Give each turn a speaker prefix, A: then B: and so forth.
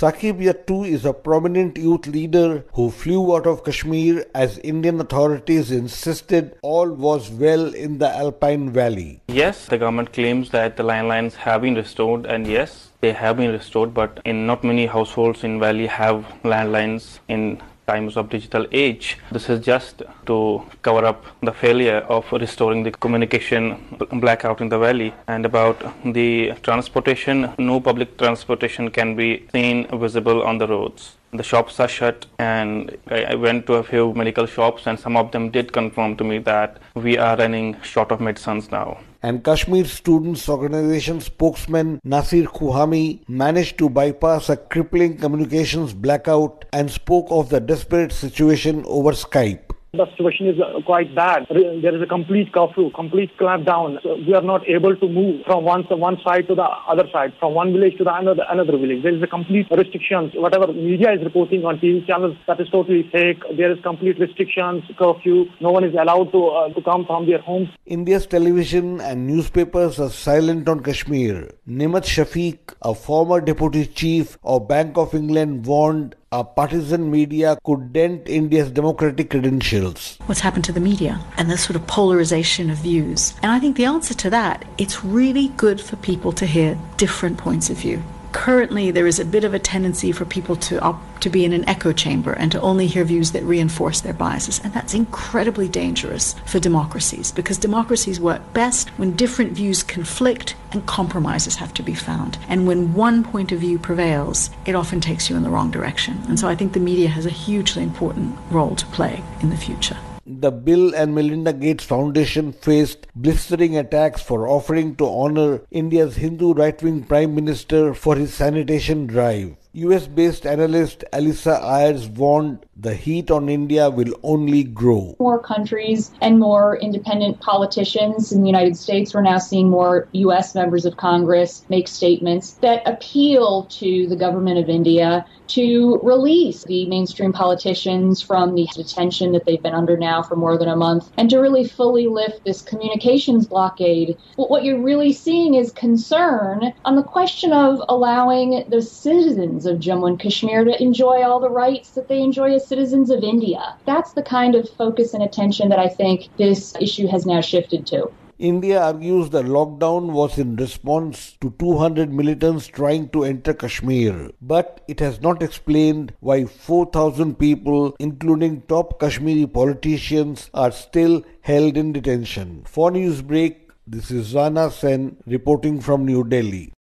A: Saqib Yattu is a prominent youth leader who flew out of Kashmir as Indian authorities insisted all was well in the Alpine Valley.
B: Yes, the government claims that the landlines have been restored, and yes, they have been restored, but in not many households in Valley have landlines in times of digital age. This is just to cover up the failure of restoring the communication blackout in the valley. And about the transportation, no public transportation can be seen visible on the roads. The shops are shut, and I went to a few medical shops, and some of them did confirm to me that we are running short of medicines now
A: and Kashmir Students Organization spokesman Nasir Khuehami managed to bypass a crippling communications blackout and spoke of the desperate situation over Skype.
C: The situation is uh, quite bad. There is a complete curfew, complete clampdown. So we are not able to move from one, one side to the other side, from one village to the another, another village. There is a complete restrictions. Whatever media is reporting on TV channels, that is totally fake. There is complete restrictions, curfew. No one is allowed to, uh, to come from their homes.
A: India's television and newspapers are silent on Kashmir. Nemat Shafik, a former deputy chief of Bank of England, warned a partisan media could dent India's democratic credentials.
D: What's happened to the media and the sort of polarization of views? And I think the answer to that, it's really good for people to hear different points of view currently there is a bit of a tendency for people to op- to be in an echo chamber and to only hear views that reinforce their biases. And that's incredibly dangerous for democracies because democracies work best when different views conflict and compromises have to be found. And when one point of view prevails it often takes you in the wrong direction. And so i think the media has a hugely important role to play in the future
A: the Bill and Melinda Gates Foundation faced blistering attacks for offering to honor India's Hindu right wing Prime Minister for his sanitation drive. US based analyst Alyssa Ayres warned the heat on India will only grow.
E: More countries and more independent politicians in the United States, we're now seeing more US members of Congress make statements that appeal to the government of India to release the mainstream politicians from the detention that they've been under now for more than a month and to really fully lift this communications blockade. What you're really seeing is concern on the question of allowing the citizens of Jammu and Kashmir to enjoy all the rights that they enjoy as citizens of India. That's the kind of focus and attention that I think this issue has now shifted to.
A: India argues the lockdown was in response to 200 militants trying to enter Kashmir, but it has not explained why 4,000 people, including top Kashmiri politicians, are still held in detention. For Newsbreak, this is Rana Sen reporting from New Delhi.